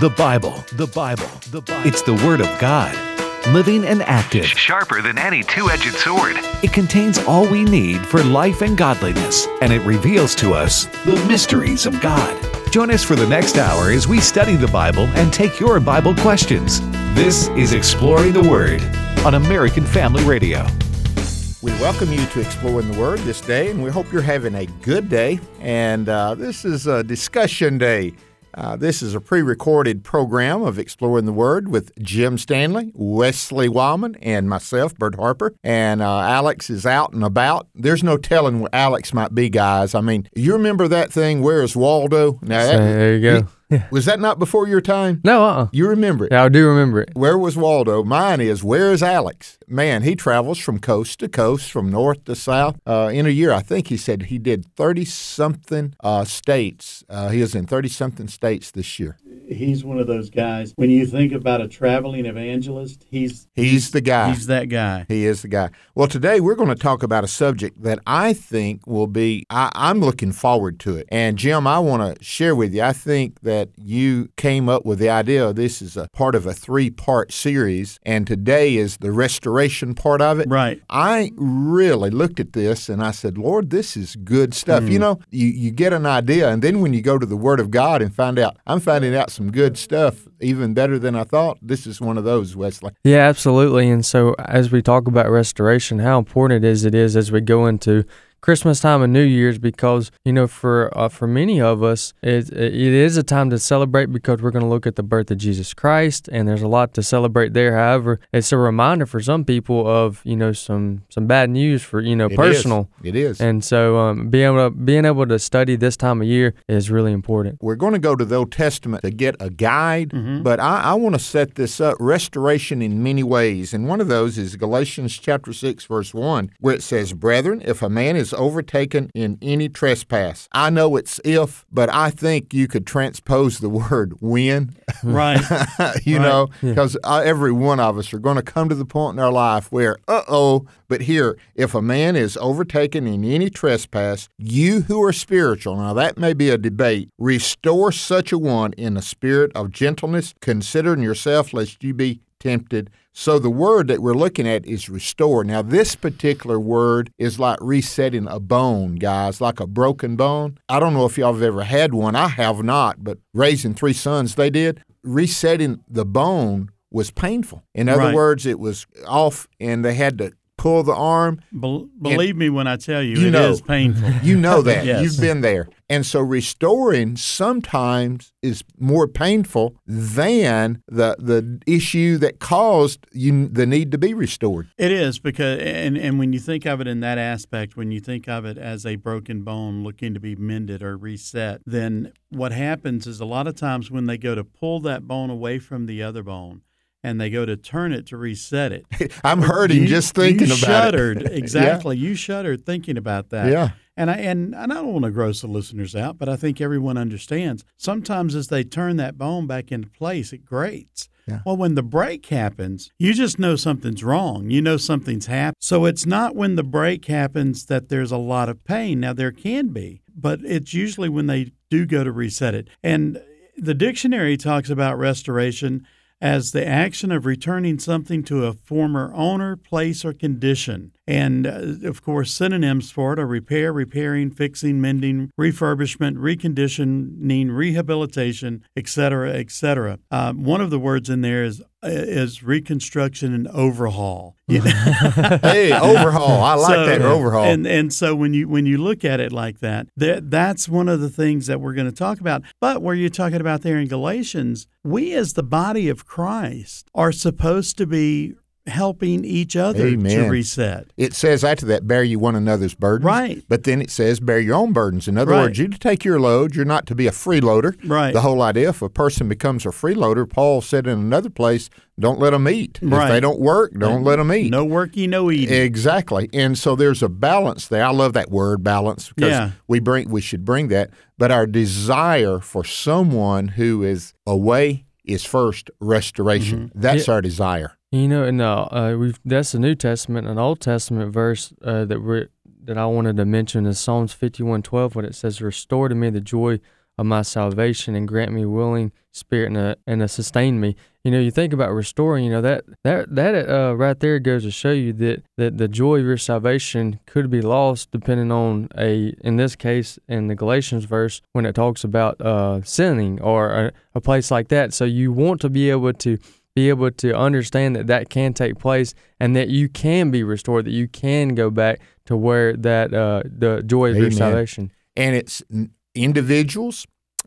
The Bible, the Bible, the Bible. It's the Word of God, living and active. Sharper than any two edged sword. It contains all we need for life and godliness, and it reveals to us the mysteries of God. Join us for the next hour as we study the Bible and take your Bible questions. This is Exploring the Word on American Family Radio. We welcome you to Exploring the Word this day, and we hope you're having a good day. And uh, this is a discussion day. Uh, this is a pre recorded program of Exploring the Word with Jim Stanley, Wesley Wildmon, and myself, Bert Harper. And uh, Alex is out and about. There's no telling where Alex might be, guys. I mean, you remember that thing, Where's Waldo? Now, that, there you go. Yeah. Was that not before your time? No, uh-uh. You remember it? Yeah, I do remember it. Where was Waldo? Mine is Where is Alex? Man, he travels from coast to coast, from north to south. Uh, in a year, I think he said he did 30 something uh, states. Uh, he was in 30 something states this year. He's one of those guys. When you think about a traveling evangelist, he's he's the guy. He's that guy. He is the guy. Well, today we're going to talk about a subject that I think will be. I, I'm looking forward to it. And Jim, I want to share with you. I think that you came up with the idea. This is a part of a three part series, and today is the restoration part of it. Right. I really looked at this and I said, Lord, this is good stuff. Mm. You know, you, you get an idea, and then when you go to the Word of God and find out, I'm finding out some good stuff, even better than I thought. This is one of those, Wesley. Yeah, absolutely. And so, as we talk about restoration, how important it is it is as we go into Christmas time and New Year's because you know for uh, for many of us it, it is a time to celebrate because we're going to look at the birth of Jesus Christ and there's a lot to celebrate there. However, it's a reminder for some people of you know some some bad news for you know It personal. is. It is. And so um, being able to, being able to study this time of year is really important. We're going to go to the Old Testament to get a guide, but I, I want to set this up restoration in many ways. And one of those is Galatians chapter 6, verse 1, where it says, Brethren, if a man is overtaken in any trespass, I know it's if, but I think you could transpose the word when, Right. you Right. know, because uh, every one of us are going to come to the point in our life where, uh oh, but here, if a man is overtaken in any trespass, you who are spiritual, now that may be a debate, restore such a one in a spirit of gentleness, considering yourself lest you be tempted. So the word that we're looking at is restore. Now, this particular word is like resetting a bone, guys, like a broken bone. I don't know if y'all have ever had one. I have not, but raising three sons, they did. Resetting the bone was painful. In other Right. words, it was off and they had to pull the arm. Bel believe me when I tell you, You it know. is painful. You know that. Yes. You've been there. And so restoring sometimes is more painful than the the issue that caused you the need to be restored. It is because, and and when you think of it in that aspect, when you think of it as a broken bone looking to be mended or reset, then what happens is a lot of times when they go to pull that bone away from the other bone, and they go to turn it to reset it, I'm hurting you- just thinking you about shuddered, it. exactly. You shuddered thinking about that. Yeah. And I and, and I don't want to gross the listeners out, but I think everyone understands. Sometimes as they turn that bone back into place, it grates. Yeah. Well, when the break happens, you just know something's wrong. You know something's happened. So it's not when the break happens that there's a lot of pain. Now there can be, but it's usually when they do go to reset it. And the dictionary talks about restoration as the action of returning something to a former owner, place, or condition. And uh, of course, synonyms for it are repair, repairing, fixing, mending, refurbishment, reconditioning, rehabilitation, etc., etc. Um, one of the words in there is is reconstruction and overhaul. Hey, overhaul. I like So- that overhaul. And and so when you when you look at it like that, that that's one of the things that we're going to talk about. But where you're talking about there in Galatians, we as the body of Christ are supposed to be helping each other to reset. It says after that, bear you one another's burdens. Right. But then it says, bear your own burdens. In other Right. words, you to take your load. You're not to be a freeloader. Right. The whole idea, if a person becomes a freeloader, Paul said in another place, don't let them eat. Right. If they don't work, don't let them eat. No worky, no eating. Exactly. And so there's a balance there. I love that word balance because Yeah. we bring we should bring that. But our desire for someone who is away is first restoration. Mm-hmm. That's our desire. You know, no, uh, we've that's the New Testament. An Old Testament verse uh, that we that I wanted to mention is Psalms fifty one twelve, when it says, "Restore to me the joy of my salvation and grant me willing spirit and a, and a sustain me. You know, you think about restoring. You know that that that uh, right there goes to show you that that the joy of your salvation could be lost depending on a in this case in the Galatians verse when it talks about uh, sinning or a, a place like that. So you want to be able to be able to understand that that can take place and that you can be restored, that you can go back to where that uh, the joy of your salvation. And it's individuals,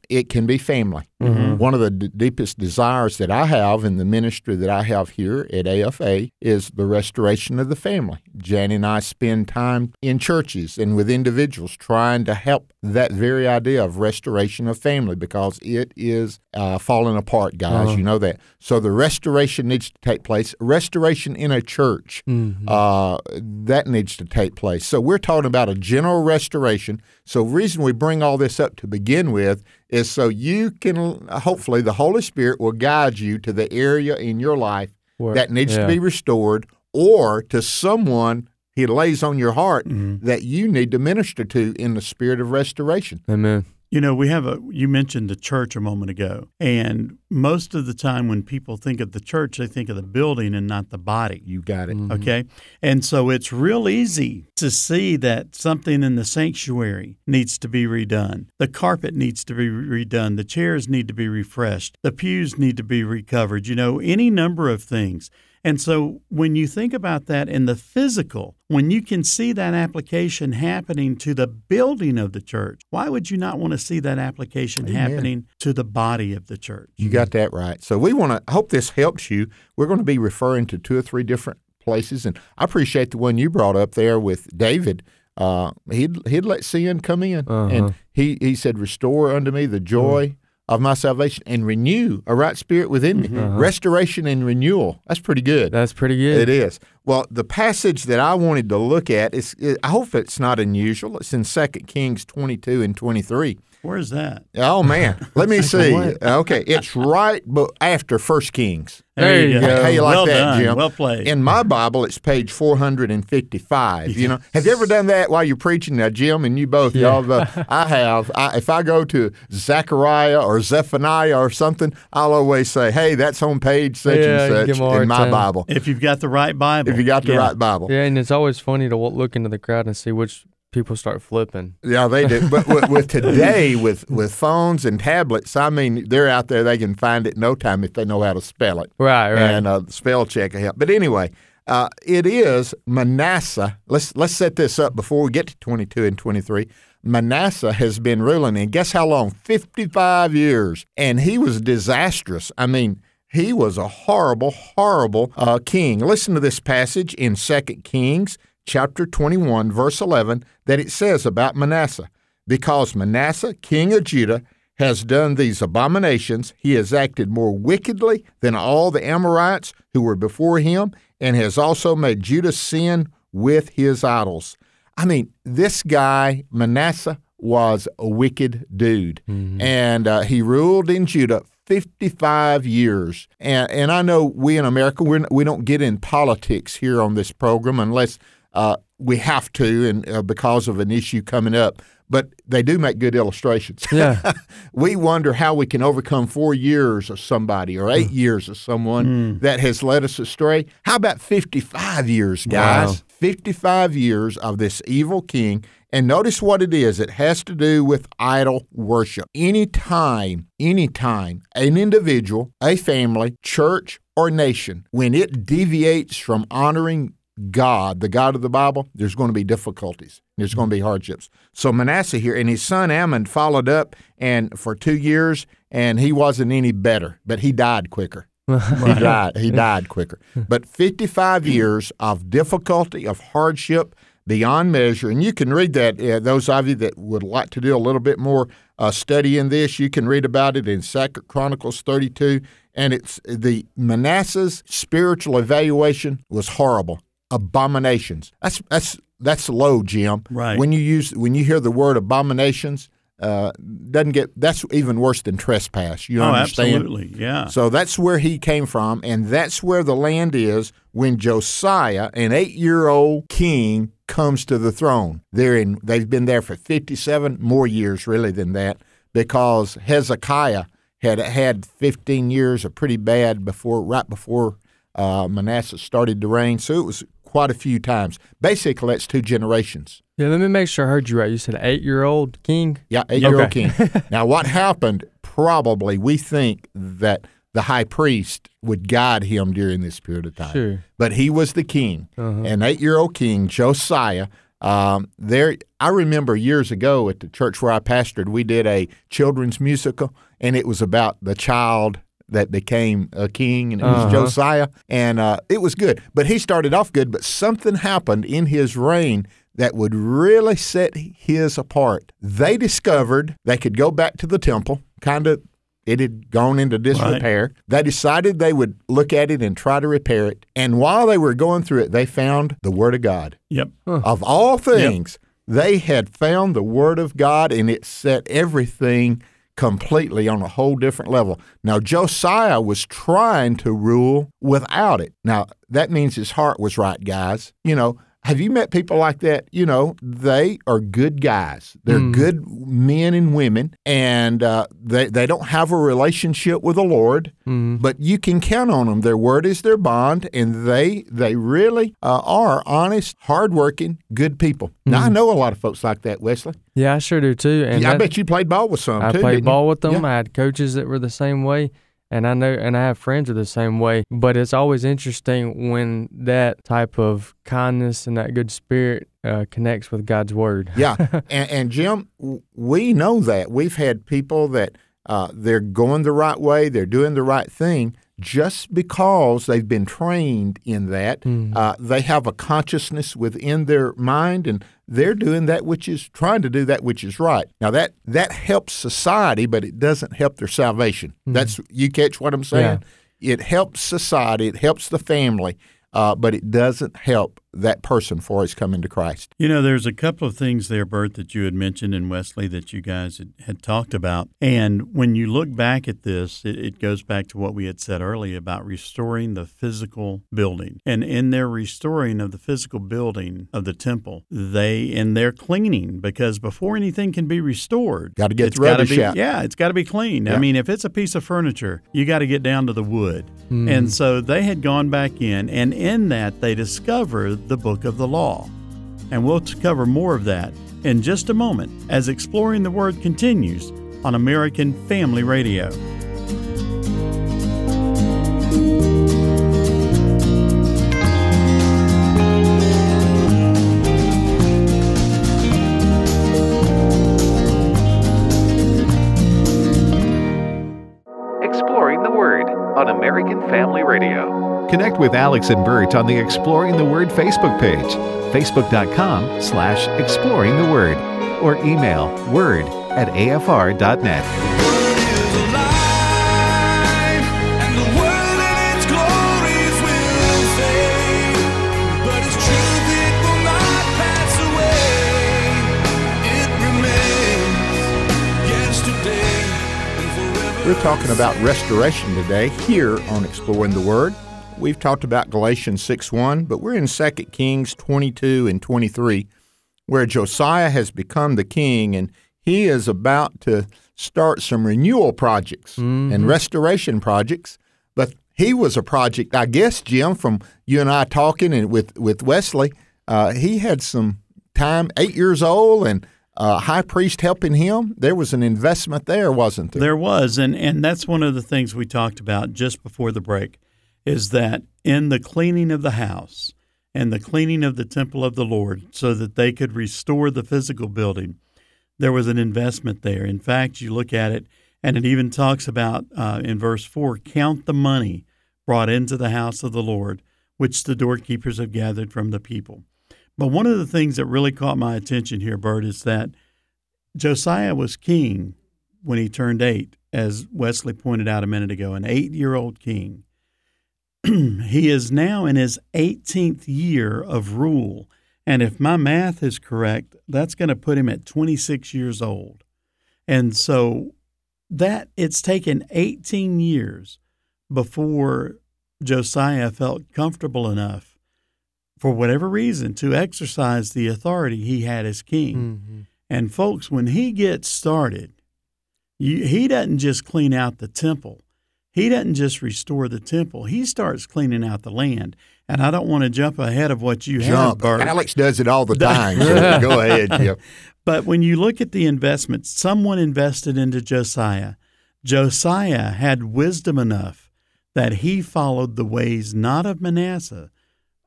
it can be family. Mhm. One of the d- deepest desires that I have in the ministry that I have here at AFA is the restoration of the family. Jan and I spend time in churches and with individuals trying to help that very idea of restoration of family because it is uh, falling apart, guys. Uh-huh. You know that. So the restoration needs to take place. Restoration in a church Mhm. uh, that needs to take place. So we're talking about a general restoration. So the reason we bring all this up to begin with is so you can hopefully the Holy Spirit will guide you to the area in your life Where- that needs yeah. to be restored, or to someone He lays on your heart mm-hmm. that you need to minister to in the spirit of restoration. Amen. You know, we have a, you mentioned the church a moment ago. And most of the time when people think of the church, they think of the building and not the body. You got it. Mm-hmm. Okay. And so it's real easy to see that something in the sanctuary needs to be redone. The carpet needs to be redone. The chairs need to be refreshed. The pews need to be recovered. You know, any number of things. And so when you think about that in the physical, when you can see that application happening to the building of the church, why would you not want to see that application Amen. happening to the body of the church? You got that right. So we want to I hope this helps you. We're going to be referring to two or three different places, and I appreciate the one you brought up there with David. Uh, he'd he'd let sin come in, Uh-huh. and he he said, "Restore unto me the joy." Of my salvation and renew a right spirit within me. Mm-hmm. Restoration and renewal. That's pretty good. That's pretty good. It is. Well, the passage that I wanted to look at is, I hope it's not unusual. It's in 2 Kings 22 and 23. Where is that? Oh, man. Let me see. Okay. It's right after First Kings. There you go. How you like well that, done. Jim? Well played. In my Bible, it's page 455. You know, have you ever done that while you're preaching? Now, Jim and you both, Yeah. y'all, uh, I have. I, if I go to Zechariah or Zephaniah or something, I'll always say, hey, that's on page such Yeah, and such such 'em a in my time. Bible. if you've got the right Bible. If you got the Yeah. right Bible. Yeah, and it's always funny to look into the crowd and see which people start flipping. Yeah, they do. But with, with today, with with phones and tablets, I mean, they're out there. They can find it in no time if they know how to spell it. Right, right. And uh, spell check will help. But anyway, uh, it is Manasseh. Let's let's set this up before we get to twenty two and twenty three. Manasseh has been ruling, and guess how long? Fifty five years, and he was disastrous. I mean. He was a horrible, horrible uh, king. Listen to this passage in 2 Kings chapter 21, verse 11, that it says about Manasseh. Because Manasseh, king of Judah, has done these abominations, he has acted more wickedly than all the Amorites who were before him, and has also made Judah sin with his idols. I mean, this guy, Manasseh, was a wicked dude. And uh, he ruled in Judah 55 years. And, and I know we in America, we're, we don't get in politics here on this program unless uh, we have to and uh, because of an issue coming up. But they do make good illustrations. Yeah. we wonder how we can overcome four years of somebody or eight years of someone that has led us astray. How about 55 years, guys? Wow. 55 years of this evil king. And notice what it is. It has to do with idol worship. Anytime, anytime an individual, a family, church, or nation, when it deviates from honoring God, the God of the Bible, there's going to be difficulties. There's going to be hardships. So Manasseh here and his son Amon followed up and for two years, and he wasn't any better, but he died quicker. He died. He died quicker. But 55 years of difficulty, of hardship beyond measure, and you can read that. Uh, those of you that would like to do a little bit more uh, study in this, you can read about it in Second Chronicles 32. And it's the Manasseh's spiritual evaluation was horrible. Abominations. That's that's that's low, Jim. Right. When you use when you hear the word abominations, uh, doesn't get that's even worse than trespass. You Oh, understand? absolutely. Yeah. So that's where he came from, and that's where the land is when Josiah, an eight-year-old king, comes to the throne. They're in. They've been there for fifty-seven more years, really, than that. because Hezekiah had had 15 years of pretty bad before, right before uh, Manasseh started to reign. So it was quite a few times. Basically, that's two generations. Yeah, let me make sure I heard you right. You said eight year old king? Yeah, eight year old Okay. king. now, what happened? Probably, we think that the high priest would guide him during this period of time. Sure. But he was the king, an eight year old king, Josiah. Um, there, I remember years ago at the church where I pastored, we did a children's musical, and it was about the child that became a king, and it was Uh-huh. Josiah, and uh, it was good. But he started off good, but something happened in his reign that would really set his apart. They discovered they could go back to the temple, kind of. It had gone into disrepair. They decided they would look at it and try to repair it. And while they were going through it, they found the Word of God. Yep. Of all things, they had found the Word of God and it set everything completely on a whole different level. Now, Josiah was trying to rule without it. Now, that means his heart was right, guys. You know, have you met people like that? You know, they are good guys. They're good men and women, and uh, they they don't have a relationship with the Lord, but you can count on them. Their word is their bond, and they they really uh, are honest, hardworking, good people. Now I know a lot of folks like that, Wesley. Yeah, I sure do too. And Yeah, I bet you played ball with some I too. played didn't you? ball with them. Yeah. I had coaches that were the same way, and I know, and I have friends are the same way. But it's always interesting when that type of kindness and that good spirit uh, connects with God's word. yeah, and, and Jim, we know that we've had people that uh, they're going the right way, they're doing the right thing, just because they've been trained in that. Uh, they have a consciousness within their mind, and they're doing that which is trying to do that which is right. Now that that helps society, but it doesn't help their salvation. That's you catch what I'm saying. It helps society, it helps the family, uh, but it doesn't help that person for his coming to Christ. You know, there's a couple of things there, Bert, that you had mentioned and Wesley that you guys had, had talked about. And when you look back at this, it, it goes back to what we had said earlier about restoring the physical building. And in their restoring of the physical building of the temple, they in their cleaning, because before anything can be restored, Gotta get the rubbish be, out. Yeah, it's got to be clean. I mean, if it's a piece of furniture, you got to get down to the wood. And so they had gone back in, and in that, they discover the book of the law. And we'll cover more of that in just a moment as Exploring the Word continues on American Family Radio. Connect with Alex and Bert on the Exploring the Word Facebook page, facebook.com slash exploring the word, or email word at afr.net. We're talking about restoration today here on Exploring the Word. We've talked about Galatians 6 1, but we're in 2 Kings 22 and 23, where Josiah has become the king and he is about to start some renewal projects and restoration projects. But he was a project, I guess, Jim, from you and I talking and with, with Wesley. Uh, he had some time, eight years old, and uh, high priest helping him. There was an investment there, wasn't there? There was, and, and that's one of the things we talked about just before the break, is that in the cleaning of the house and the cleaning of the temple of the Lord, so that they could restore the physical building, there was an investment there. In fact, you look at it, and it even talks about uh, in verse 4 count the money brought into the house of the Lord, which the doorkeepers have gathered from the people. But one of the things that really caught my attention here, Bert, is that Josiah was king when he turned eight, as Wesley pointed out a minute ago, an eight year old king. he is now in his 18th year of rule. And if my math is correct, that's going to put him at 26 years old. And so that it's taken 18 years before Josiah felt comfortable enough, for whatever reason, to exercise the authority he had as king. Mhm. And folks, when he gets started, You, he doesn't just clean out the temple. He doesn't just restore the temple. He starts cleaning out the land. And I don't want to jump ahead of what you have, Jump. Bert. Alex does it all the time. so go ahead, Jim. But when you look at the investments, someone invested into Josiah. Josiah had wisdom enough that he followed the ways not of Manasseh,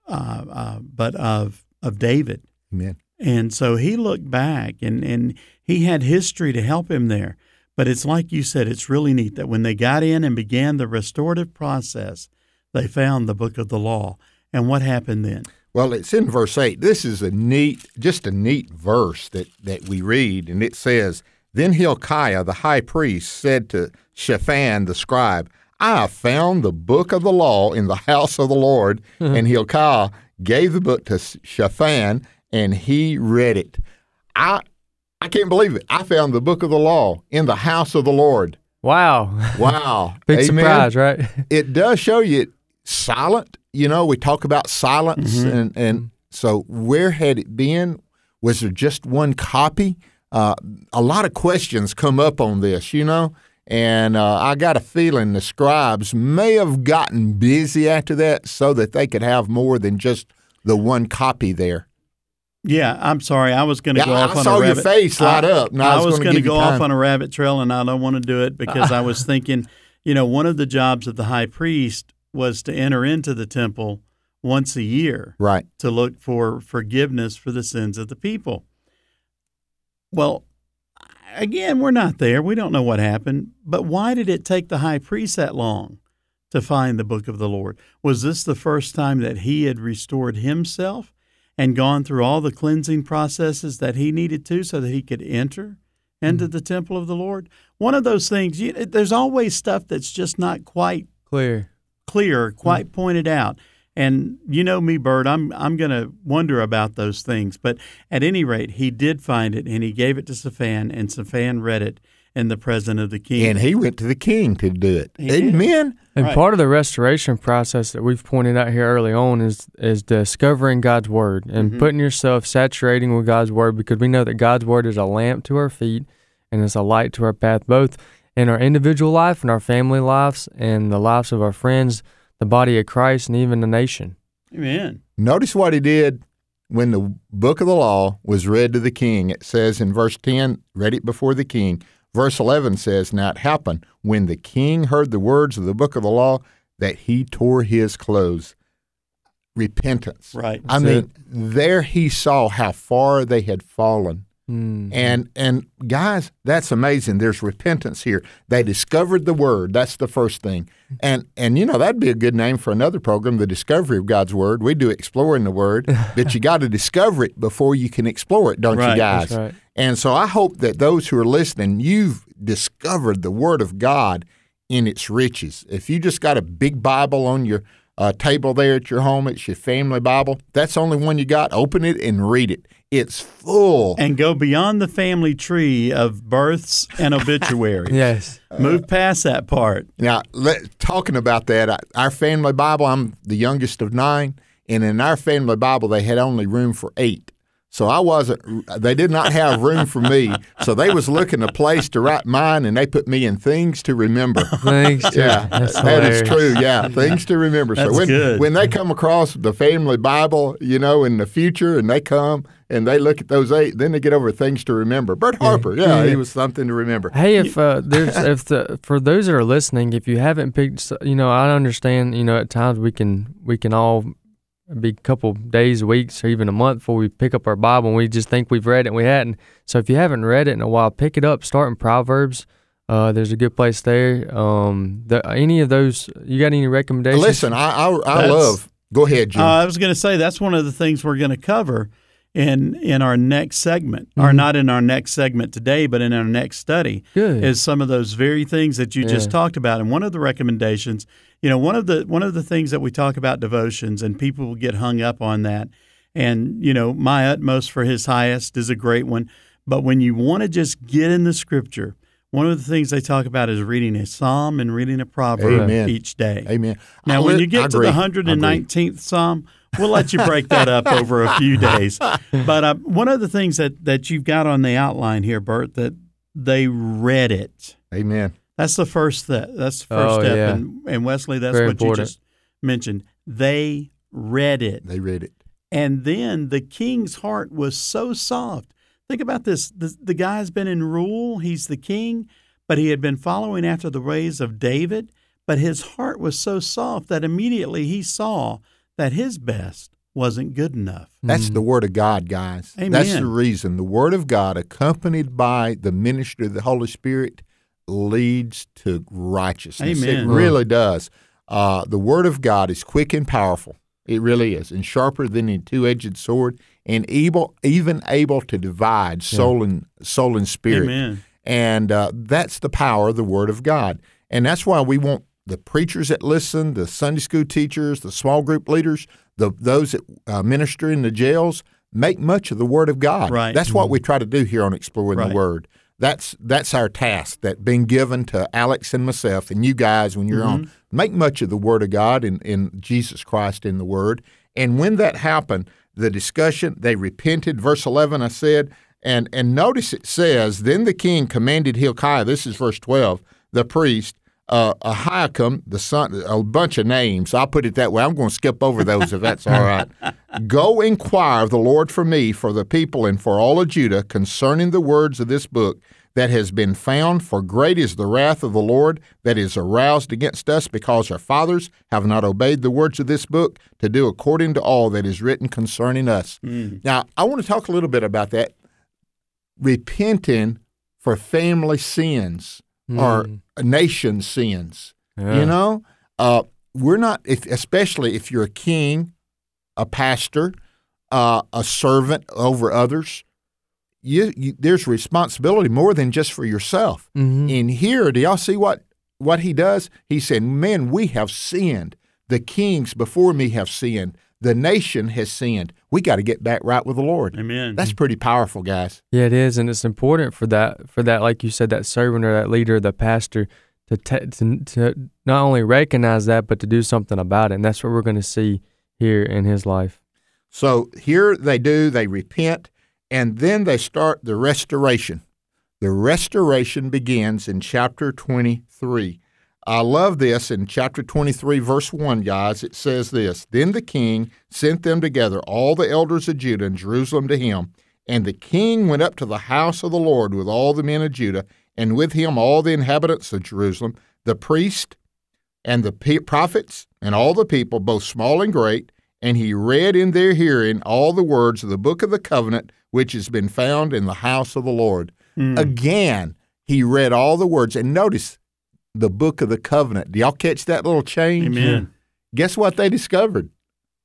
uh, uh, but of of David. Amen. And so he looked back and, and he had history to help him there. But it's like you said, it's really neat that when they got in and began the restorative process, they found the book of the law. And what happened then? Well, it's in verse 8. This is a neat, just a neat verse that, that we read, and it says, Then Hilkiah the high priest said to Shaphan the scribe, I have found the book of the law in the house of the Lord. Mm-hmm. and Hilkiah gave the book to Shaphan, and he read it. I, I can't believe it. I found the book of the law in the house of the Lord. Wow. Wow. Big Amen. surprise, right? it does show you silent. You know, we talk about silence, Mm-hmm. and and so where had it been? Was there just one copy? Uh, a lot of questions come up on this, you know, and uh, I got a feeling the scribes may have gotten busy after that so that they could have more than just the one copy there. Yeah, I'm sorry. I was going to Yeah, go I off on saw a your rabbit. face light I- up, I I was was going to go off on a rabbit trail, and I don't want to do it because I was thinking, you know, one of the jobs of the high priest was to enter into the temple once a year Right. to look for forgiveness for the sins of the people. Well, again, we're not there. We don't know what happened. But why did it take the high priest that long to find the book of the Lord? Was this the first time that he had restored himself and gone through all the cleansing processes that he needed to so that he could enter into mm-hmm. the temple of the Lord? One of those things, you, there's always stuff that's just not quite Clear. clear, mm-hmm. quite pointed out. And you know me, Bert, I'm I'm going to wonder about those things. But at any rate, he did find it, and he gave it to Saphan, and Saphan read it in the presence of the king. And he went to the king to do it. He did. Amen. And Right. part of the restoration process that we've pointed out here early on is is discovering God's word and Mhm. putting yourself saturating with God's word because we know that God's word is a lamp to our feet and it's a light to our path, both in our individual life and our family lives and the lives of our friends, the body of Christ, and even the nation. Amen. Notice what he did when the book of the law was read to the king. It says in verse 10, read it before the king. Verse 11 says, Now it happened when the king heard the words of the book of the law that he tore his clothes. Repentance. Right. I mean, there he saw how far they had fallen. Mm. And and guys, that's amazing. There's repentance here. They discovered the word. That's the first thing. And and you know that'd be a good name for another program, the discovery of God's word. We do exploring the word, but you got to discover it before you can explore it, don't Right, you guys? that's right. And so I hope that those who are listening, you've discovered the word of God in its riches. If you just got a big Bible on your uh, table there at your home, it's your family Bible. That's the only one you got. Open it and read it. It's full. And go beyond the family tree of births and obituaries. Yes. Move past that part. Now, let, talking about that, I, our family Bible, I'm the youngest of nine, and in our family Bible, they had only room for eight. So I wasn't. They did not have room for me. So they was looking a place to write mine, and they put me in things to remember. Thanks. to- Yeah, that's that is true. Yeah, things to remember. That's so when good. when they come across the family Bible, you know, in the future, and they come and they look at those eight, then they get over things to remember. Bert Harper, yeah, he was something to remember. Hey, if uh, there's if the for those that are listening, if you haven't picked, s- you know, I understand. You know, at times we can we can all be a couple days, weeks, or even a month before we pick up our Bible, and we just think we've read it and we hadn't. So if you haven't read it in a while, pick it up. Start in Proverbs. Uh, there's a good place there. Um, the, any of those, you got any recommendations? Listen, I I, I love. Go ahead, Jim. Uh, I was going to say that's one of the things we're going to cover in in our next segment, or Mm-hmm. not in our next segment today, but in our next study. Good. Is some of those very things that you just talked about, and one of the recommendations, you know, one of the one of the things that we talk about devotions, and people will get hung up on that, and you know, my utmost for His highest is a great one, but when you want to just get in the Scripture. One of the things they talk about is reading a psalm and reading a proverb Amen. each day. Amen. Now, I when you get to the 119th Psalm, we'll let you break that up over a few days. But uh, one of the things that, that you've got on the outline here, Bert, that they read it. Amen. That's the first step. That's the first Oh, step. yeah. And, and Wesley, that's Very what you just mentioned. They read it. They read it. And then the king's heart was so soft. Think about this. The, the guy's been in rule, he's the king, but he had been following after the ways of David. But his heart was so soft that immediately he saw that his best wasn't good enough. That's the Word of God, guys. Amen. That's the reason. The Word of God, accompanied by the ministry of the Holy Spirit, leads to righteousness. It Amen. really does. Uh, the Word of God is quick and powerful. It really is, and sharper than a two-edged sword, and able, even able to divide soul and soul and spirit. Amen. And uh, that's the power of the Word of God. And that's why we want the preachers that listen, the Sunday school teachers, the small group leaders, the those that uh, minister in the jails, make much of the Word of God. Right. That's what we try to do here on Exploring Right. the Word. That's that's our task that been given to Alex and myself and you guys when you're on. Make much of the Word of God and, and Jesus Christ in the Word. And when that happened, the discussion, they repented. Verse 11, I said, and, and notice it says, Then the king commanded Hilkiah, this is verse 12, the priest, uh, Ahikam, the son, a bunch of names. I'll put it that way. I'm going to skip over those if that's all right. Go inquire of the Lord for me, for the people, and for all of Judah concerning the words of this book that has been found. For great is the wrath of the Lord that is aroused against us, because our fathers have not obeyed the words of this book to do according to all that is written concerning us. Now, I want to talk a little bit about that. Repenting for family sins or a nation sins. Yeah. You know, uh, we're not, if, especially if you're a king, a pastor, uh, a servant over others. You, you, there's responsibility more than just for yourself. Mhm. In here, do y'all see what what he does? He said, "Men, we have sinned. The kings before me have sinned. The nation has sinned. We got to get back right with the Lord." Amen. That's pretty powerful, guys. Yeah, it is, and it's important for that for that, like you said, that servant or that leader, the pastor, to ta to, to not only recognize that, but to do something about it. And that's what we're going to see here in his life. So here they do, they repent, and then they start the restoration. The restoration begins in chapter 23. I love this in chapter 23, verse 1, guys. It says this Then the king sent them together, all the elders of Judah and Jerusalem to him. And the king went up to the house of the Lord with all the men of Judah, and with him all the inhabitants of Jerusalem, the priest and the pe- prophets and all the people, both small and great, and he read in their hearing all the words of the book of the covenant which has been found in the house of the Lord. Hmm. Again, he read all the words. And notice the book of the covenant. Do y'all catch that little change? Amen. Guess what they discovered?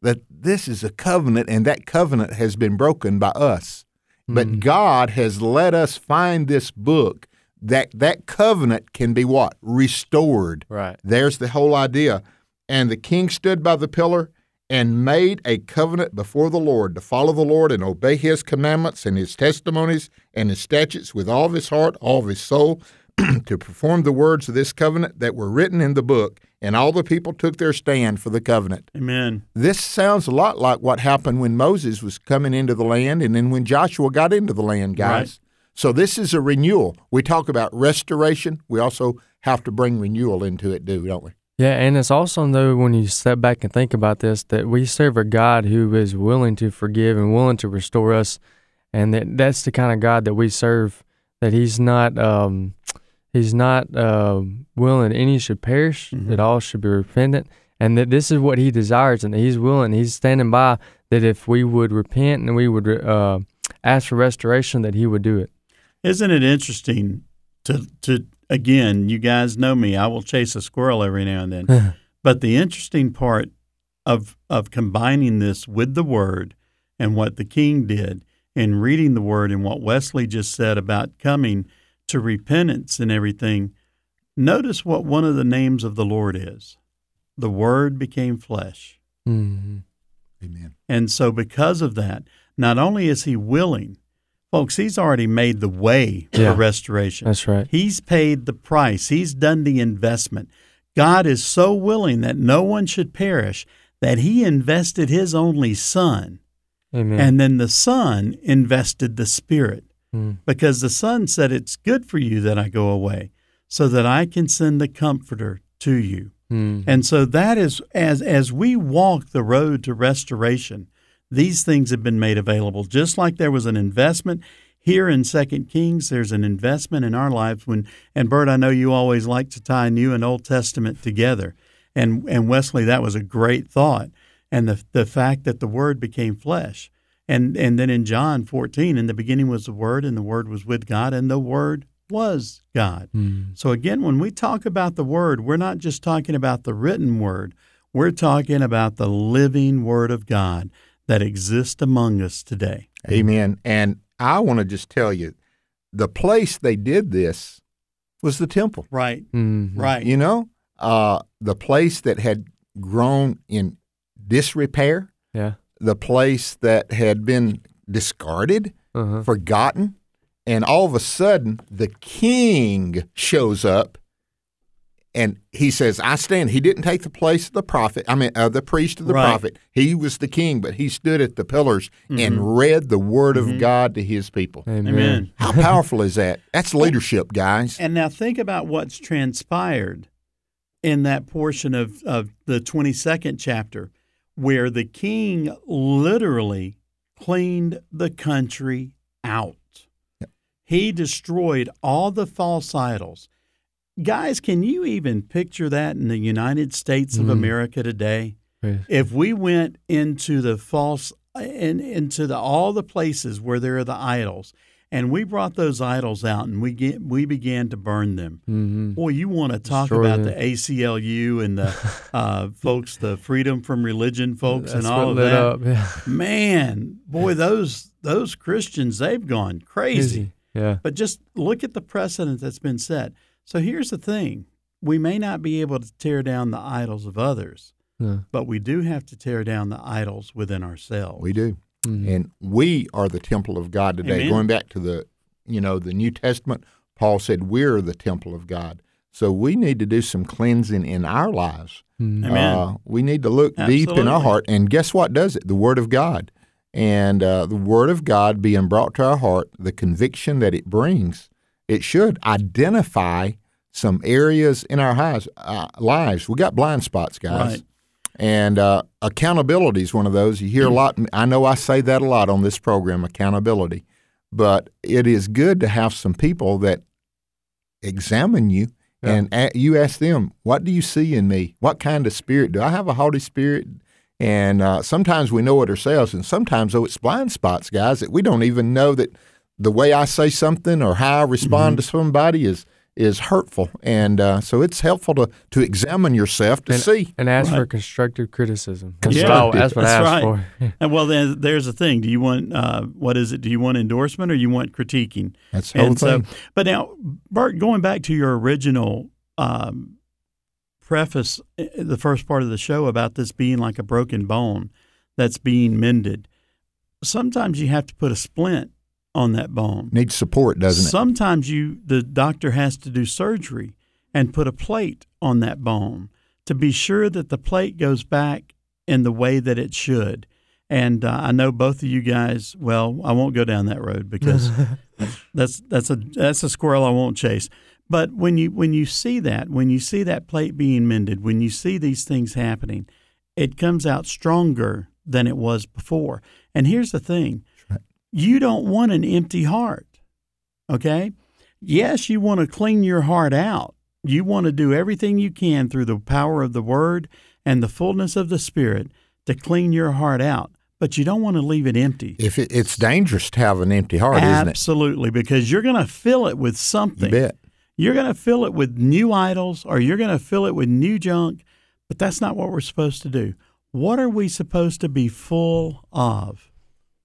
That this is a covenant, and that covenant has been broken by us. But hmm. God has let us find this book that that covenant can be what? Restored. Right. There's the whole idea. And the king stood by the pillar and made a covenant before the Lord to follow the Lord and obey his commandments and his testimonies and his statutes with all of his heart, all of his soul, to perform the words of this covenant that were written in the book. And all the people took their stand for the covenant. Amen. This sounds a lot like what happened when Moses was coming into the land and then when Joshua got into the land, guys. Right. So this is a renewal. We talk about restoration. We also have to bring renewal into it, do don't we? Yeah, and it's also though when you step back and think about this that we serve a God who is willing to forgive and willing to restore us, and that that's the kind of God that we serve. That He's not um, He's not uh, willing any should perish, that all should be repentant, and that this is what He desires, and that He's willing, He's standing by that if we would repent and we would uh, ask for restoration, that He would do it. Isn't it interesting to to again, you guys know me, I will chase a squirrel every now and then. but the interesting part of of combining this with the word and what the king did and reading the word and what Wesley just said about coming to repentance and everything, notice what one of the names of the Lord is. The word became flesh. hmm Amen. And so, because of that, not only is he willing, folks, he's already made the way Yeah. for restoration. That's right. He's paid the price, he's done the investment. God is so willing that no one should perish that he invested his only son, Amen. and then the son invested the spirit. Mm. because the Son said, It's good for you that I go away, so that I can send the Comforter to you. Mm. And so that is as as we walk the road to restoration, these things have been made available. Just like there was an investment here in Second Kings, there's an investment in our lives when and Bert, I know you always like to tie New and Old Testament together. And and Wesley, that was a great thought. And the the fact that the word became flesh. And and then in John 14, in the beginning was the word, and the word was with God, and the word was God. So again, when we talk about the word, we're not just talking about the written word. We're talking about the living word of God that exists among us today. Amen. And I want to just tell you, the place they did this was the temple. Right. Mhm. Right. You know, uh, the place that had grown in disrepair, Yeah. The place that had been discarded, Uh-huh. forgotten, and all of a sudden the king shows up and he says, I stand. He didn't take the place of the prophet, I mean, uh, the priest of the Right. prophet. He was the king, but he stood at the pillars Mm-hmm. and read the word of God to his people. Amen. Amen. How powerful is that? That's leadership, guys. And now think about what's transpired in that portion of, of the 22nd chapter where the king literally cleaned the country out. He destroyed all the false idols. Guys, can you even picture that in the United States of Mm. America today? Yes. If we went into the false in, into the all the places where there are the idols and we brought those idols out and we get we began to burn them. Mhm. Boy, you want to talk Destroy about them. the ACLU and the uh, folks, the freedom from religion folks, That's and all of that. up. Yeah. Man, boy, those those Christians, they've gone crazy. Easy. Yeah. But just look at the precedent that's been set. So here's the thing: we may not be able to tear down the idols of others, Yeah. but we do have to tear down the idols within ourselves. We do. Mhm. And we are the temple of God today. Amen. Going back to the, you know, the New Testament, Paul said we're the temple of God. So we need to do some cleansing in our lives. Mhm. Amen. Uh, we need to look deep in our heart. And guess what does it? The Word of God. And uh, the Word of God being brought to our heart, the conviction that it brings, it should identify some areas in our lives. Uh, lives. We got blind spots, guys. Right. And uh, accountability is one of those. You hear a lot. I know I say that a lot on this program, accountability. But it is good to have some people that examine you Yeah. and a- you ask them, What do you see in me? What kind of spirit? Do I have a Holy Spirit? And uh, sometimes we know it ourselves, and sometimes, though, it's blind spots, guys, that we don't even know that the way I say something or how I respond to somebody is is hurtful. And uh, so it's helpful to, to examine yourself to And- see. And ask for constructive criticism. That's Yeah. what that's I asked right. for. And well, then there's the thing. Do you want uh, what is it? Do you want endorsement or you want critiquing? That's the whole and so, thing. but now, Bert, going back to your original um, preface, uh, the first part of the show about this being like a broken bone that's being mended. Sometimes you have to put a splint on that bone. Needs support, doesn't it? Sometimes you the doctor has to do surgery and put a plate on that bone to be sure that the plate goes back in the way that it should. And uh, I know both of you guys. Well, I won't go down that road because that's that's a that's a squirrel I won't chase. But when you when you see that, when you see that plate being mended, when you see these things happening, it comes out stronger than it was before. And here's the thing: you don't want an empty heart. Okay? Yes, you want to clean your heart out. You want to do everything you can through the power of the Word and the fullness of the Spirit to clean your heart out, but you don't want to leave it empty. If it, it's dangerous to have an empty heart, isn't it? Absolutely, because you're going to fill it with something. You bet. You're going to fill it with new idols or you're going to fill it with new junk, but that's not what we're supposed to do. What are we supposed to be full of?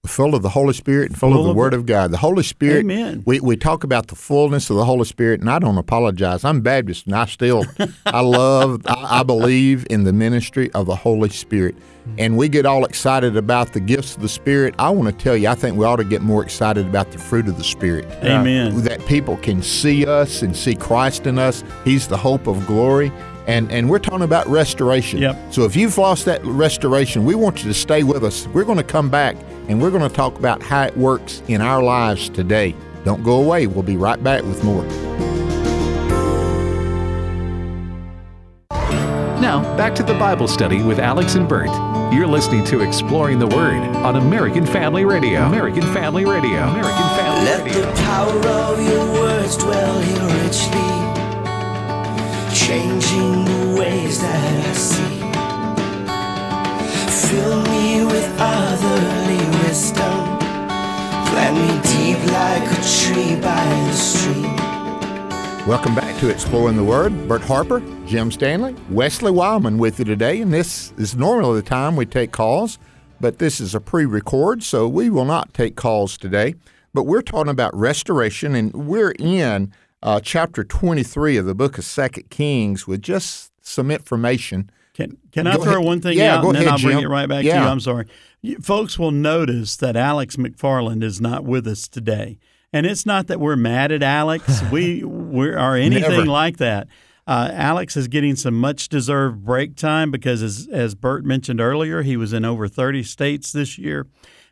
Full of the Holy Spirit and full, Full of the of Word it. of God. The Holy Spirit. Amen. We we talk about the fullness of the Holy Spirit, and I don't apologize. I'm Baptist, and I still I love I, I believe in the ministry of the Holy Spirit, mm-hmm. and we get all excited about the gifts of the Spirit. I want to tell you, I think we ought to get more excited about the fruit of the Spirit. Amen. that people can see us and see Christ in us. He's the hope of glory. And, and we're talking about restoration. Yep. So if you've lost that restoration, we want you to stay with us. We're going to come back and we're going to talk about how it works in our lives today. Don't go away. We'll be right back with more. Now, back to the Bible study with Alex and Bert. You're listening to Exploring the Word on American Family Radio. American Family Radio. American Family Radio. Let Radio. the power of your words dwell here richly, changing the ways that I see. Fill me with otherly wisdom, plant me deep like a tree by the stream. Welcome back to Exploring the Word. Bert Harper, Jim Stanley, Wesley Wildmon with you today. And this is normally the time we take calls, but this is a pre record, so we will not take calls today. But we're talking about restoration, and we're in uh, chapter 23 of the book of Second Kings with just some information. Can can I Go throw ahead. one thing Yeah, out go and then ahead, I'll bring Jim. it right back to Yeah. you? I'm sorry. You, folks will notice that Alex McFarland is not with us today. And it's not that we're mad at Alex. we we are anything Never. like that. Uh, Alex is getting some much deserved break time because, as, as Bert mentioned earlier, he was in over 30 states this year.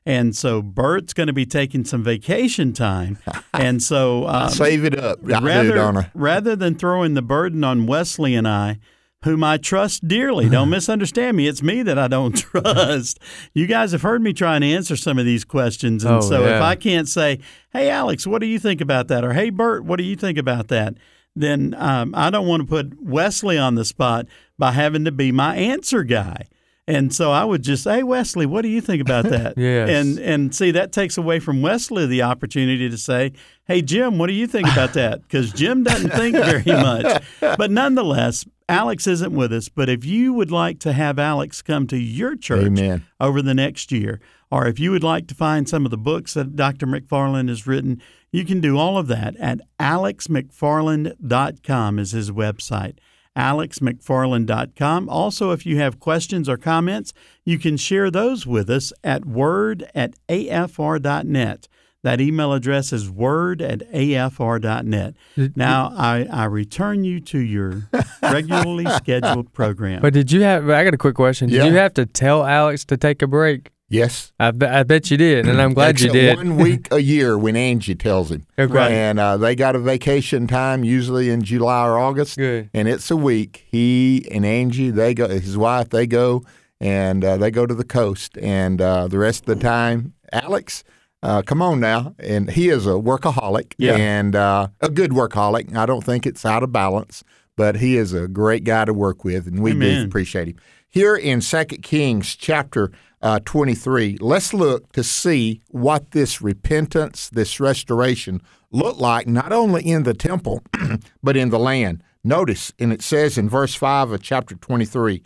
And so Bert's going to be taking some vacation time. And so um, Save it up. I rather, don't rather than throwing the burden on Wesley and I, whom I trust dearly, don't misunderstand me. It's me that I don't trust. You guys have heard me trying to answer some of these questions. And Oh, so if. I can't say, hey, Alex, what do you think about that? Or hey, Bert, what do you think about that? Then um, I don't want to put Wesley on the spot by having to be my answer guy. And so I would just say, hey, Wesley, what do you think about that? Yes. And and see that takes away from Wesley the opportunity to say, "Hey Jim, what do you think about that?" Because Jim doesn't think very much. But nonetheless, Alex isn't with us. But if you would like to have Alex come to your church Amen. over the next year, or if you would like to find some of the books that Dr. McFarland has written, you can do all of that at alexmcfarland.com is his website alexmcfarland.com. Also, if you have questions or comments, you can share those with us at word at afr.net. That email address is word at afr.net. Now, I, I return you to your regularly scheduled program. But did you have? I got a quick question. Did Yeah. you have to tell Alex to take a break? Yes. I, be, I bet you did, and I'm glad you did. One week a year when Angie tells him. Okay. And uh, they got a vacation time usually in July or August. Good. And it's a week. He and Angie, they go. His wife, they go and uh, they go to the coast. And uh, the rest of the time, Alex, uh, come on now. And he is a workaholic Yeah. and uh, a good workaholic. I don't think it's out of balance, but he is a great guy to work with, and we do appreciate him. Here in Second Kings chapter uh, 23, let's look to see what this repentance, this restoration looked like, not only in the temple, but in the land. Notice, and it says in verse 5 of chapter 23,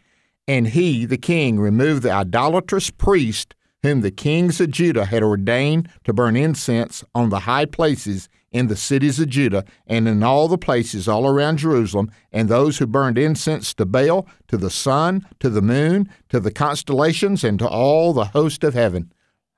and he, the king, removed the idolatrous priest whom the kings of Judah had ordained to burn incense on the high places in the cities of Judah and in all the places all around Jerusalem, and those who burned incense to Baal, to the sun, to the moon, to the constellations, and to all the host of heaven.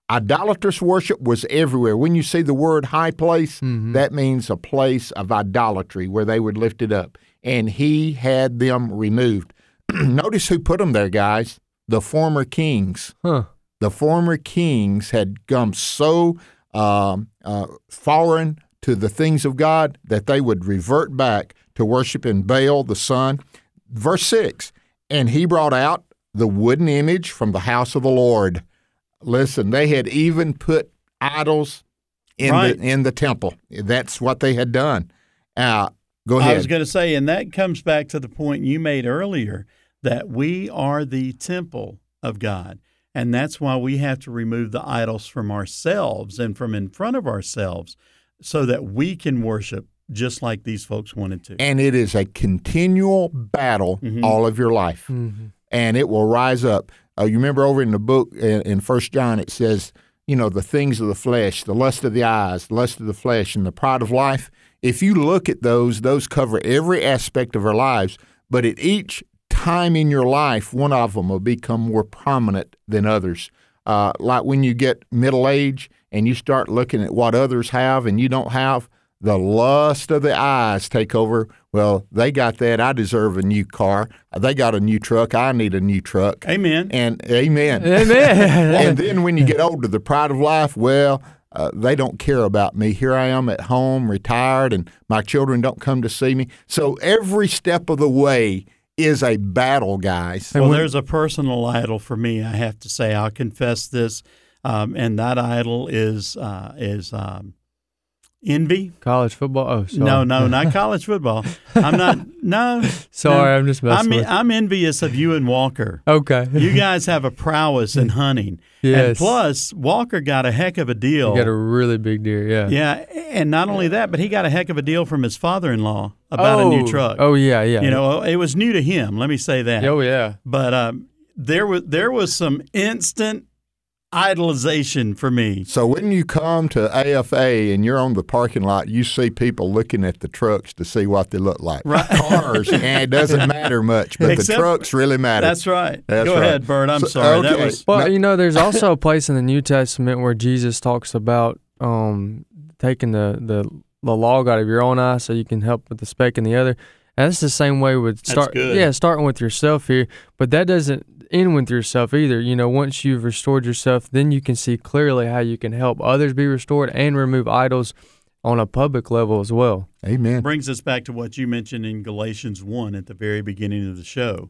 Idolatrous worship was everywhere. When you see the word high place, that means a place of idolatry where they would lift it up. And he had them removed. Notice who put them there, guys. The former kings Huh. the former kings had come so um, uh, foreign to the things of God that they would revert back to worshiping Baal, the sun. Verse 6 And he brought out the wooden image from the house of the Lord. Listen, they had even put idols in, Right. the, in the temple. That's what they had done. Uh, go ahead. I was going to say, and that comes back to the point you made earlier that we are the temple of God. And that's why we have to remove the idols from ourselves and from in front of ourselves so that we can worship just like these folks wanted to. and it is a continual battle Mhm. all of your life. Mhm. and it will rise up. Uh, you remember over in the book in, in First John, it says, you know, the things of the flesh, the lust of the eyes, the lust of the flesh, and the pride of life. If you look at those, those cover every aspect of our lives. But at each time in your life, one of them will become more prominent than others. Uh, like when you get middle age and you start looking at what others have and you don't have, the lust of the eyes take over. Well, they got that. I deserve a new car. They got a new truck. I need a new truck. Amen. And amen. Amen. and then when you get older, the pride of life, well, uh, they don't care about me. Here I am at home, retired, and my children don't come to see me. So every step of the way is a battle, guys. Well, there's a personal idol for me. I have to say, I'll confess this, um, and that idol is uh, is um, envy. College football. Oh, sorry. No, no, not college football. I'm not. No, Sorry, no. I'm just messing I'm, with. I'm envious of you and Walker. Okay. You guys have a prowess in hunting, and Yes. plus Walker got a heck of a deal. You got a really big deer. Yeah. yeah, and not only that, but he got a heck of a deal from his father-in-law about a new Oh. truck. Oh yeah, yeah. You know, it was new to him. Let me say that. Oh yeah. But um, there was there was some instant idolization for me. So when you come to AFA and you're on the parking lot, you see people looking at the trucks to see what they look like. Right. Cars, and it doesn't matter much, but Except- the trucks really matter. That's right. That's Go right. ahead, Bert. I'm So- sorry. That okay. was Well, No. you know, there's also a place in the New Testament where Jesus talks about um, taking the, the the log out of your own eye so you can help with the speck in the other. And that's the same way with start. Yeah, starting with yourself here, but that doesn't end with yourself either. You know, once you've restored yourself, then you can see clearly how you can help others be restored and remove idols on a public level as well. Amen. brings us back to what you mentioned in Galatians 1 at the very beginning of the show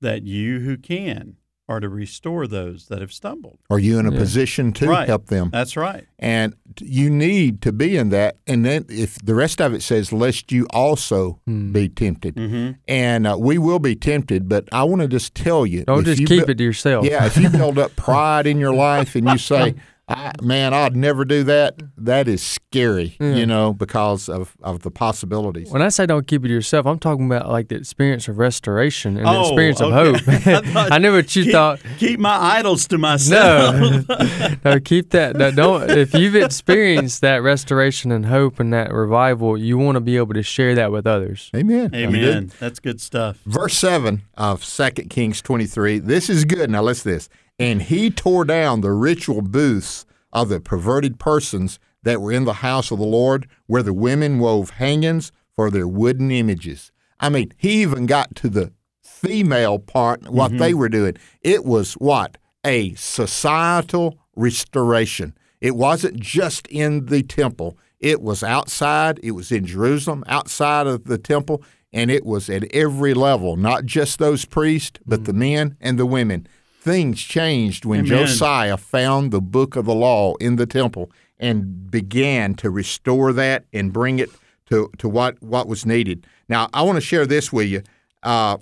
that you who can are to restore those that have stumbled. Are you in a Yeah. position to Right. help them? That's right. And you need to be in that. And then if the rest of it says, lest you also Hmm. be tempted. Mm-hmm. And uh, we will be tempted, but I want to just tell you. Don't just you keep bu- it to yourself. Yeah, if you build up pride in your life and you say, I, man, I'd never do that, that is scary, you hmm. know, because of, of the possibilities. When I say don't keep it to yourself, I'm talking about like the experience of restoration and the Oh, experience of hope. I thought- I knew what you keep, thought. Keep my idols to myself. No, no, keep that. that don't. If you've experienced that restoration and hope and that revival, you want to be able to share that with others. Amen. You did. Amen. That's good stuff. Verse 7 of 2 Kings 23. This is good. Now, listen to this. And he tore down the ritual booths of the perverted persons that were in the house of the Lord, where the women wove hangings for their wooden images. I mean, he even got to the female part, what they mm-hmm. were doing. It was what? A societal restoration. It wasn't just in the temple, it was outside, it was in Jerusalem, outside of the temple, and it was at every level, not just those priests, but mm. the men and the women. Things changed when Amen. Josiah found the book of the law in the temple and began to restore that and bring it to, to what, what was needed. Now, I want to share this with you. Uh,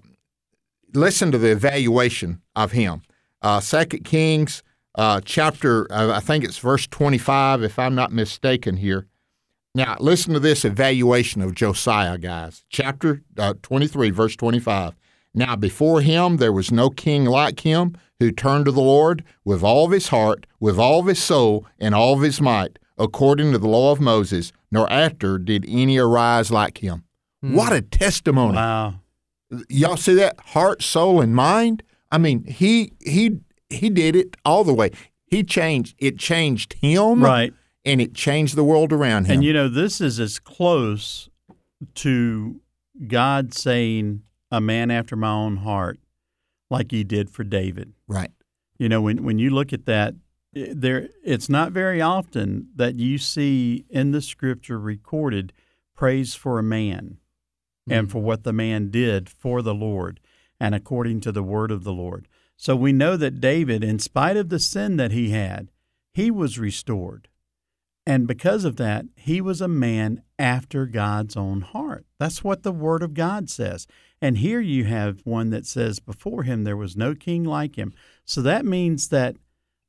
listen to the evaluation of him. Uh, Second Kings uh, chapter, uh, I think it's verse 25, if I'm not mistaken here. Now, listen to this evaluation of Josiah, guys. Chapter uh, 23, verse 25. Now, before him there was no king like him who turned to the Lord with all of his heart, with all of his soul, and all of his might, according to the law of Moses, nor after did any arise like him. Hmm. What a testimony. Wow. Y'all see that? Heart, soul, and mind? I mean, he he he did it all the way. He changed it changed him Right. and it changed the world around him. And you know, this is as close to God saying, a man after my own heart, like he did for David. right. You know, when, when you look at that, there it's not very often that you see in the scripture recorded praise for a man and mm. for what the man did for the Lord and according to the word of the Lord. So we know that David, in spite of the sin that he had, he was restored. And because of that, he was a man after God's own heart. That's what the Word of God says. And here you have one that says, Before him there was no king like him. So that means that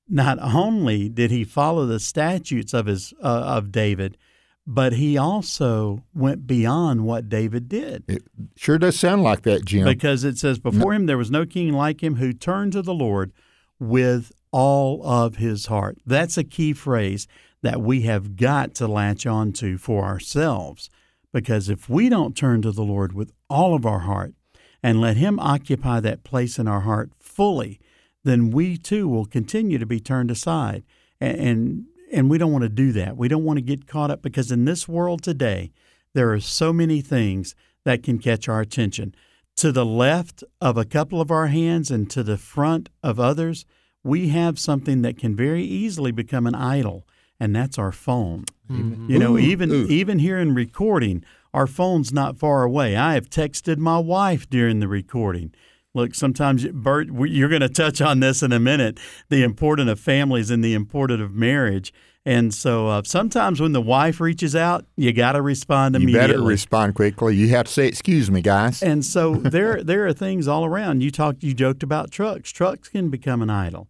not only did he follow the statutes of his uh, of David, but he also went beyond what David did. It sure does sound like that, Jim. Because it says, Before him there was no king like him who turned to the Lord with all of his heart. That's a key phrase that we have got to latch on to for ourselves. Because if we don't turn to the Lord with all of our heart and let him occupy that place in our heart fully, then we too will continue to be turned aside. And, and, and we don't want to do that. We don't want to get caught up because in this world today, there are so many things that can catch our attention. To the left of a couple of our hands and to the front of others, we have something that can very easily become an idol. And that's our phone. Mhm. You know, Ooh, even ooh. even here in recording, our phone's not far away. I have texted my wife during the recording. Look, sometimes Bert, you're going to touch on this in a minute. The importance of families and the importance of marriage. And so uh, sometimes when the wife reaches out, you got to respond immediately. You immediately. better respond quickly. You have to say, "Excuse me, guys." And so there there are things all around. You talked you joked about trucks. Trucks can become an idol.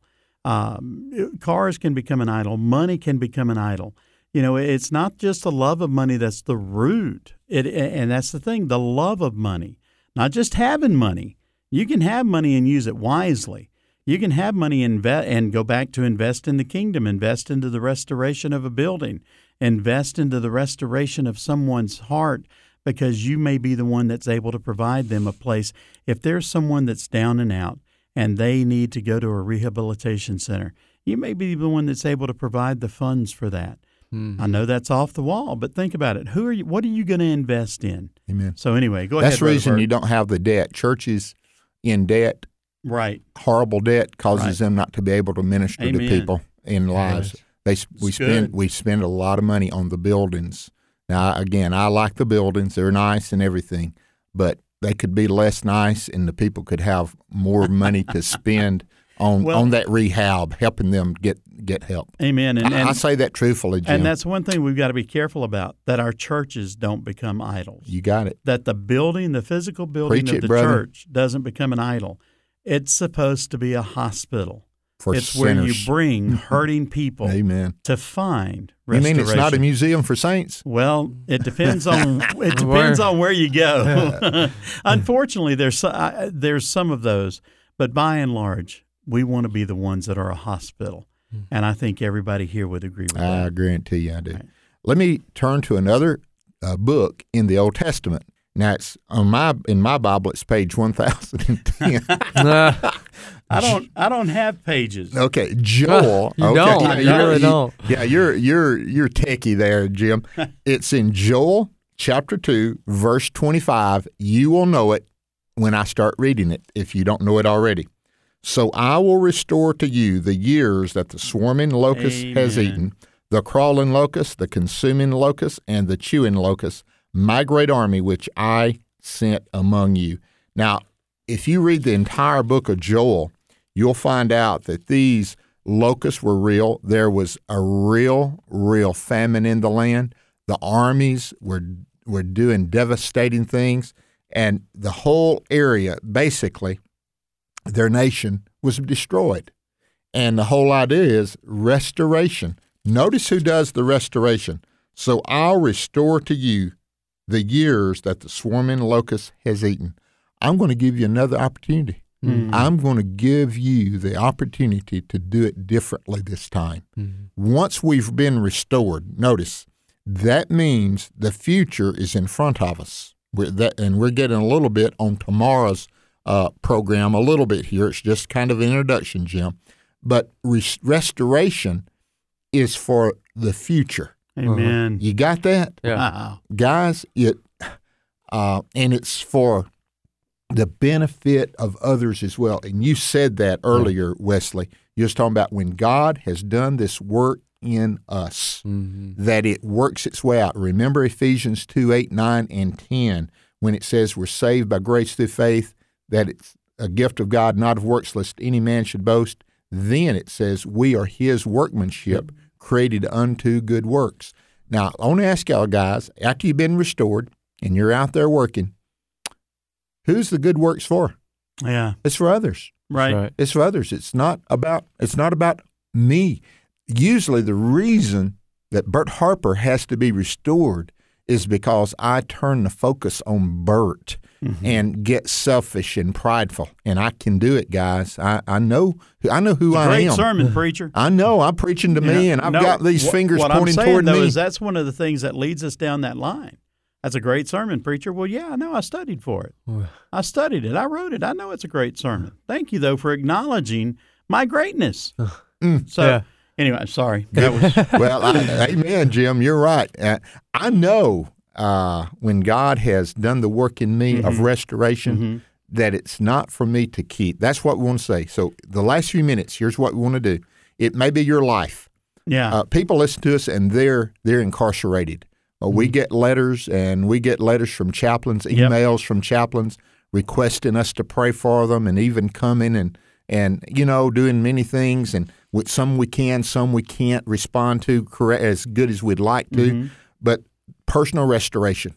Um, cars can become an idol. Money can become an idol. You know, it's not just the love of money that's the root. It and that's the thing, the love of money. Not just having money. You can have money and use it wisely. You can have money invest and go back to invest in the kingdom, invest into the restoration of a building, invest into the restoration of someone's heart because you may be the one that's able to provide them a place. If there's someone that's down and out and they need to go to a rehabilitation center, you may be the one that's able to provide the funds for that. Mhm. I know that's off the wall, but think about it. Who are you? What are you going to invest in? Amen. So anyway, go That's ahead. the reason you don't have the debt. Churches in debt, Right. horrible debt, causes Right. them not to be able to minister Amen. to people in lives. They s- we It's spend good. we spend a lot of money on the buildings. Now again, I like the buildings; they're nice and everything, but they could be less nice, and the people could have more money to spend on Well- on that rehab, helping them get get help. Amen. And I, I say that truthfully, Jim. and that's one thing we've got to be careful about that our churches don't become idols. you got it. that the building, the physical building Preach of it, the brother. church doesn't become an idol. It's supposed to be a hospital. For it's where you bring hurting people Amen. to find restoration. You mean it's not a museum for saints? Well, it depends on it depends on where you go. Unfortunately, there's uh, there's some of those, but by and large, we want to be the ones that are a hospital, and I think everybody here would agree with that. I guarantee you I do. Right. Let me turn to another uh, book in the Old Testament. Now it's on my in my Bible. It's page one thousand and ten. I don't I don't have pages. okay, Joel. You okay, don't. yeah, You really don't. Yeah, you're you're you're techie there, Jim. it's in Joel chapter two, verse twenty-five. You will know it when I start reading it. If you don't know it already. So I will restore to you the years that the swarming locust has eaten, the crawling locust, the consuming locust, and the chewing locust, my great army which I sent among you. Now, if you read the entire book of Joel, you'll find out that these locusts were real. There was a real, real famine in the land. The armies were were doing devastating things, and the whole area, basically, their nation was destroyed. And the whole idea is restoration. Notice who does the restoration. So I'll restore to you the years that the swarming locust has eaten. I'm going to give you another opportunity. Mm. I'm going to give you the opportunity to do it differently this time. Once we've been restored, notice that means the future is in front of us. We're that, and we're getting a little bit on tomorrow's uh, program, a little bit here. It's just kind of an introduction, Jim. But res- restoration is for the future. Amen. You got that? yeah. Wow. guys it uh, and it's for the benefit of others as well. And you said that earlier wesley. You was talking about when god has done this work in us Mhm. that it works its way out. Remember ephesians 2 8 9 and 10 when it says we're saved by grace through faith that it's a gift of god not of works lest any man should boast. Then it says we are his workmanship created unto good works. Now, I want to ask y'all guys, after you've been restored and you're out there working, who's the good works for? Yeah. It's for others. Right. Right. It's for others. It's not about it's not about me. Usually the reason that Bert Harper has to be restored is because I turn the focus on Bert Mm-hmm. and get selfish and prideful. And I can do it, guys. I, I know I know who I am. Great am. sermon, preacher. I know I'm preaching to me and I've No, got these what- fingers what pointing I'm saying, toward though, me. Is that's one of the things that leads us down that line. That's a great sermon, preacher. Well, yeah, I know. I studied for it. I studied it. I wrote it. I know it's a great sermon. Thank you, though, for acknowledging my greatness. Mm. So, Yeah. anyway, sorry. That was well, I, amen, Jim. You're right. Uh, I know uh, when God has done the work in me Mm-hmm. of restoration that it's not for me to keep. That's what we want to say. So, the last few minutes, here's what we want to do. It may be your life. Yeah. Uh, people listen to us and they're they're incarcerated. Uh, we mm-hmm. get letters and we get letters from chaplains, Yep. emails from chaplains requesting us to pray for them and even coming and and you know doing many things and with some we can, some we can't respond to correct as good as we'd like to. Mm-hmm. But personal restoration,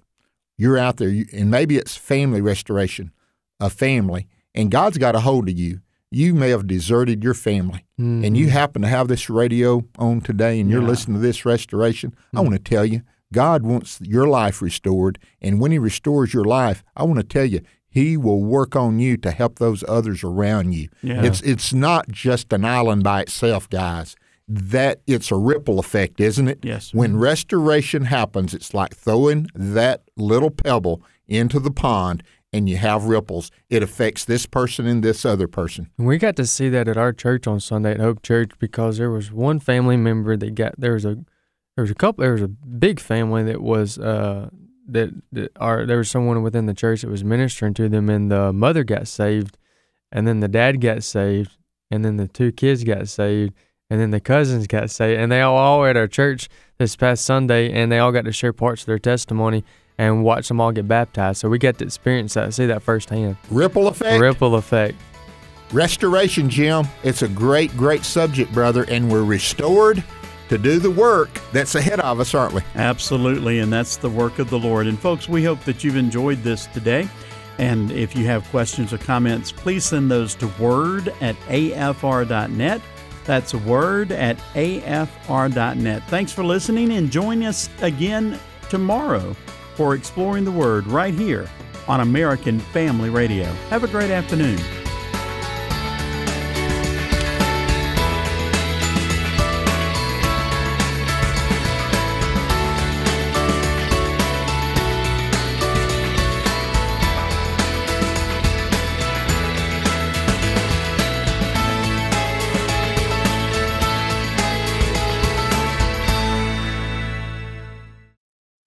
you're out there, you, and maybe it's family restoration, a family, and God's got a hold of you. You may have deserted your family, and you mm-hmm. happen to have this radio on today, and you're Yeah. listening to this restoration. I mm. want to tell you, God wants your life restored, and when He restores your life, I want to tell you, He will work on you to help those others around you. Yeah. It's it's not just an island by itself, guys. That it's a ripple effect, isn't it? Yes. When restoration happens, it's like throwing that little pebble into the pond and you have ripples. It affects this person and this other person. We got to see that at our church on Sunday at Hope Church because there was one family member that got there was a there was a couple there was a big family that was uh that, that are there was someone within the church that was ministering to them and the mother got saved and then the dad got saved and then the two kids got saved and then the cousins got saved and they all, all were at our church this past Sunday and they all got to share parts of their testimony and watch them all get baptized. So we got to experience that, see that firsthand. Ripple effect? Ripple effect. Restoration, Jim. It's a great, great subject, brother, and we're restored to do the work that's ahead of us, aren't we? Absolutely, and that's the work of the Lord. And folks, we hope that you've enjoyed this today. And if you have questions or comments, please send those to word at afr.net. That's word at afr.net. Thanks for listening and join us again tomorrow for Exploring the Word right here on American Family Radio. Have a great afternoon.